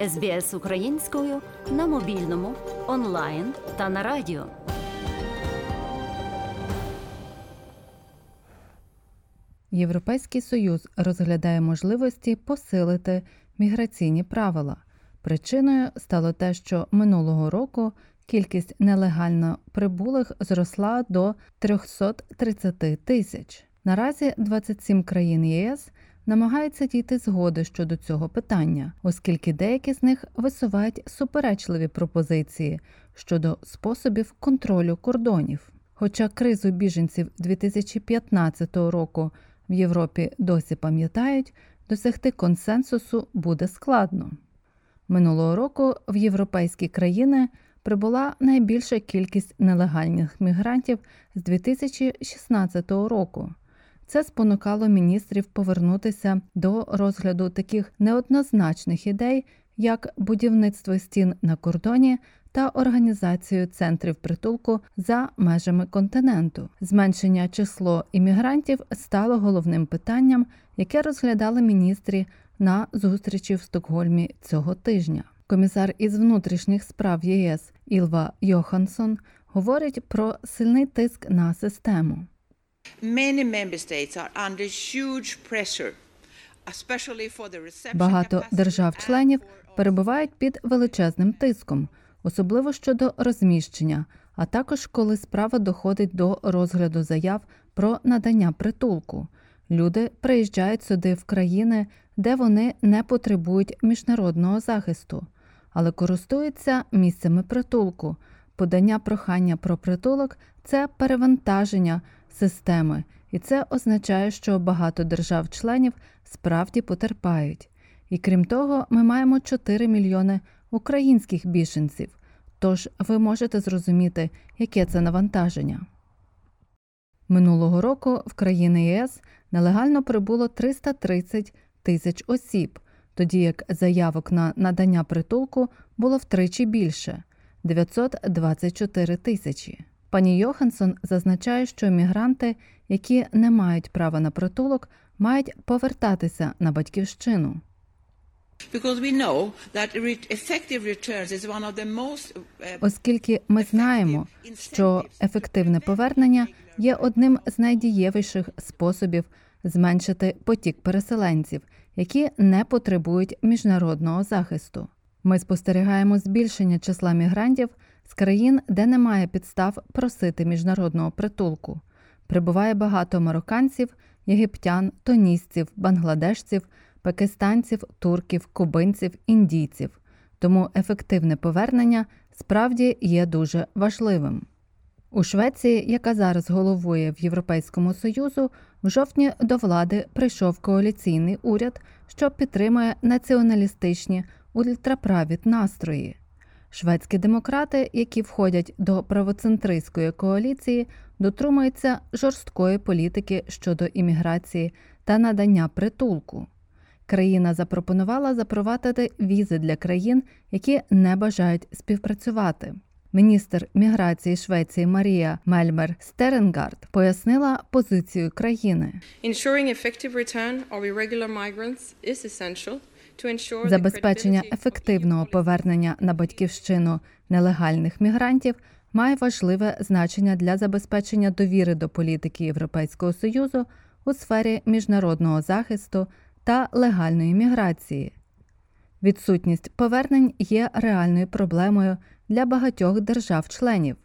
СБС українською на мобільному, онлайн та на радіо. Європейський Союз розглядає можливості посилити міграційні правила. Причиною стало те, що минулого року кількість нелегально прибулих зросла до 330 тисяч. Наразі 27 країн ЄС намагаються дійти згоди щодо цього питання, оскільки деякі з них висувають суперечливі пропозиції щодо способів контролю кордонів. Хоча кризу біженців 2015 року в Європі досі пам'ятають, досягти консенсусу буде складно. Минулого року в європейські країни прибула найбільша кількість нелегальних мігрантів з 2016 року. Це спонукало міністрів повернутися до розгляду таких неоднозначних ідей, як будівництво стін на кордоні та організацію центрів притулку за межами континенту. Зменшення число іммігрантів стало головним питанням, яке розглядали міністрі на зустрічі в Стокгольмі цього тижня. Комісар із внутрішніх справ ЄС Ілва Йоханссон говорить про сильний тиск на систему. Багато держав-членів перебувають під величезним тиском, особливо щодо розміщення, а також коли справа доходить до розгляду заяв про надання притулку. Люди приїжджають сюди в країни, де вони не потребують міжнародного захисту, але користуються місцями притулку. Подання прохання про притулок це перевантаження системи, і це означає, що багато держав-членів справді потерпають. І крім того, ми маємо 4 мільйони українських біженців. Тож ви можете зрозуміти, яке це навантаження. Минулого року в країни ЄС нелегально прибуло 330 тисяч осіб, тоді як заявок на надання притулку було втричі більше 924 тисячі. Пані Йоханссон зазначає, що мігранти, які не мають права на притулок, мають повертатися на батьківщину. Uh, Оскільки ми знаємо, що ефективне повернення є одним з найдієвіших способів зменшити потік переселенців, які не потребують міжнародного захисту. Ми спостерігаємо збільшення числа мігрантів з країн, де немає підстав просити міжнародного притулку. Прибуває багато марокканців, єгиптян, тонісців, бангладешців, пакистанців, турків, кубинців, індійців. Тому ефективне повернення справді є дуже важливим. У Швеції, яка зараз головує в Європейському Союзу, в жовтні до влади прийшов коаліційний уряд, що підтримує націоналістичні ультраправі настрої. Шведські демократи, які входять до правоцентристської коаліції, дотримуються жорсткої політики щодо імміграції та надання притулку. Країна запропонувала запровадити візи для країн, які не бажають співпрацювати. Міністр міграції Швеції Марія Мельмер Стеренгард пояснила позицію країни. Ensuring effective return of irregular migrants is essential Забезпечення ефективного повернення на батьківщину нелегальних мігрантів має важливе значення для забезпечення довіри до політики Європейського союзу у сфері міжнародного захисту та легальної міграції. Відсутність повернень є реальною проблемою для багатьох держав-членів,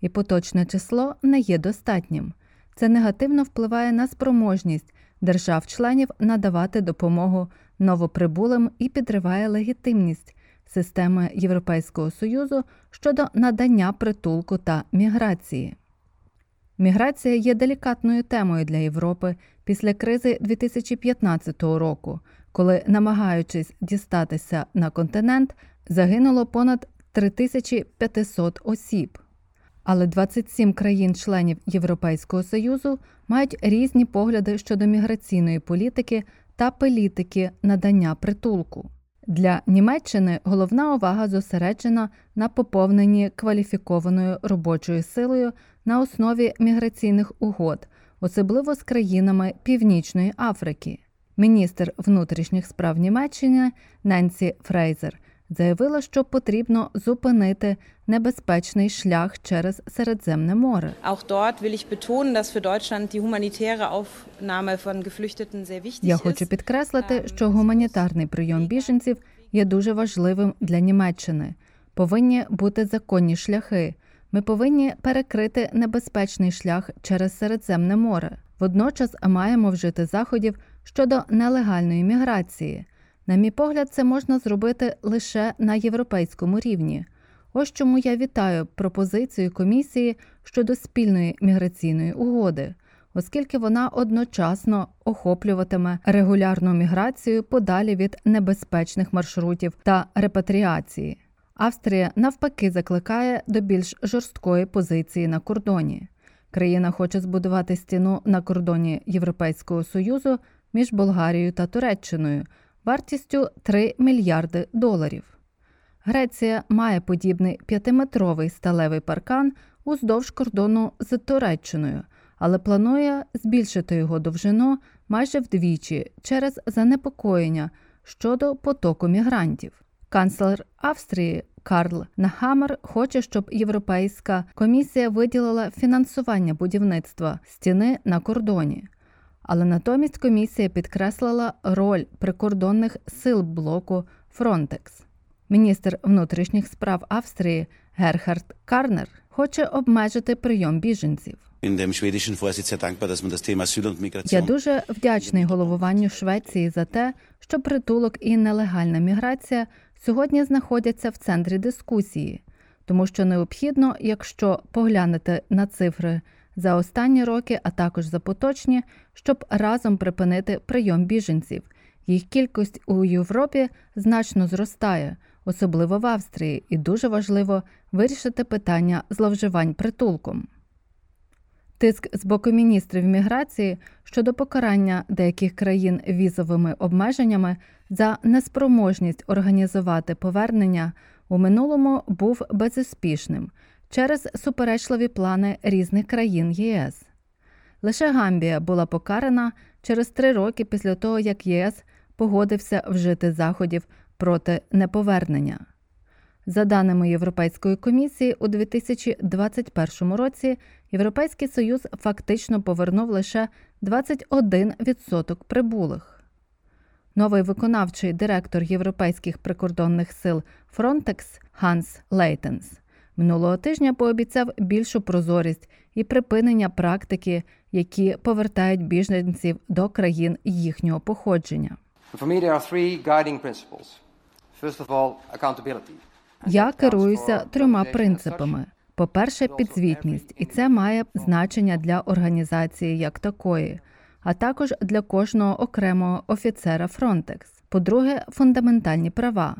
і поточне число не є достатнім. Це негативно впливає на спроможність держав-членів надавати допомогу новоприбулим і підриває легітимність системи Європейського Союзу щодо надання притулку та міграції. Міграція є делікатною темою для Європи після кризи 2015 року, коли, намагаючись дістатися на континент, загинуло понад 3500 осіб. Але 27 країн-членів Європейського Союзу мають різні погляди щодо міграційної політики та політики надання притулку. Для Німеччини головна увага зосереджена на поповненні кваліфікованою робочою силою на основі міграційних угод, особливо з країнами Північної Африки. Міністр внутрішніх справ Німеччини Ненсі Фрейзер заявила, що потрібно зупинити небезпечний шлях через Середземне море. Я хочу підкреслити, що гуманітарний прийом біженців є дуже важливим для Німеччини. Повинні бути законні шляхи. Ми повинні перекрити небезпечний шлях через Середземне море. Водночас маємо вжити заходів щодо нелегальної міграції. На мій погляд, це можна зробити лише на європейському рівні. Ось чому я вітаю пропозицію комісії щодо спільної міграційної угоди, оскільки вона одночасно охоплюватиме регулярну міграцію подалі від небезпечних маршрутів та репатріації. Австрія навпаки закликає до більш жорсткої позиції на кордоні. Країна хоче збудувати стіну на кордоні Європейського Союзу між Болгарією та Туреччиною вартістю 3 мільярди доларів. Греція має подібний п'ятиметровий сталевий паркан уздовж кордону з Туреччиною, але планує збільшити його довжину майже вдвічі через занепокоєння щодо потоку мігрантів. Канцлер Австрії Карл Нехаммер хоче, щоб Європейська комісія виділила фінансування будівництва стіни на кордоні. Але натомість комісія підкреслила роль прикордонних сил блоку Фронтекс. Міністр внутрішніх справ Австрії Герхард Карнер хоче обмежити прийом біженців. Я дуже вдячний головуванню Швеції за те, що притулок і нелегальна міграція сьогодні знаходяться в центрі дискусії, тому що необхідно, якщо поглянути на цифри за останні роки, а також за поточні, щоб разом припинити прийом біженців. Їх кількість у Європі значно зростає, особливо в Австрії, і дуже важливо вирішити питання зловживань притулком. Тиск з боку міністрів міграції щодо покарання деяких країн візовими обмеженнями за неспроможність організувати повернення у минулому був безуспішним через суперечливі плани різних країн ЄС. Лише Гамбія була покарана через три роки після того, як ЄС погодився вжити заходів проти неповернення. За даними Європейської комісії, у 2021 році Європейський Союз фактично повернув лише 21% прибулих. Новий виконавчий директор Європейських прикордонних сил Frontex Ханс Лейтенс минулого тижня пообіцяв більшу прозорість і припинення практики, які повертають біженців до країн їхнього походження. Я керуюся трьома принципами. По-перше, підзвітність, і це має значення для організації як такої, а також для кожного окремого офіцера Frontex. По-друге, фундаментальні права.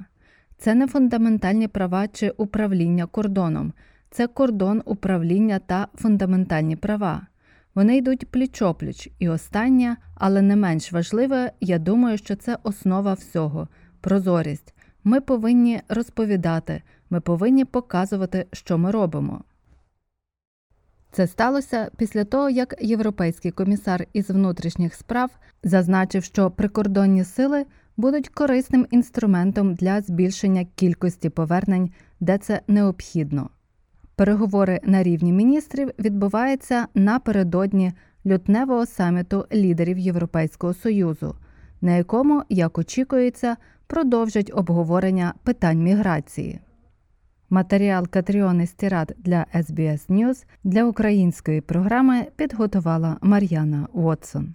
Це не фундаментальні права чи управління кордоном, це кордон управління та фундаментальні права. Вони йдуть пліч-опліч. І останнє, але не менш важливе, я думаю, що це основа всього прозорість. Ми повинні розповідати, ми повинні показувати, що ми робимо. Це сталося після того, як європейський комісар із внутрішніх справ зазначив, що прикордонні сили будуть корисним інструментом для збільшення кількості повернень, де це необхідно. Переговори на рівні міністрів відбуваються напередодні лютневого саміту лідерів Європейського союзу, на якому, як очікується, продовжать обговорення питань міграції. Матеріал Катріони Стірат для SBS News для української програми підготувала Мар'яна Уотсон.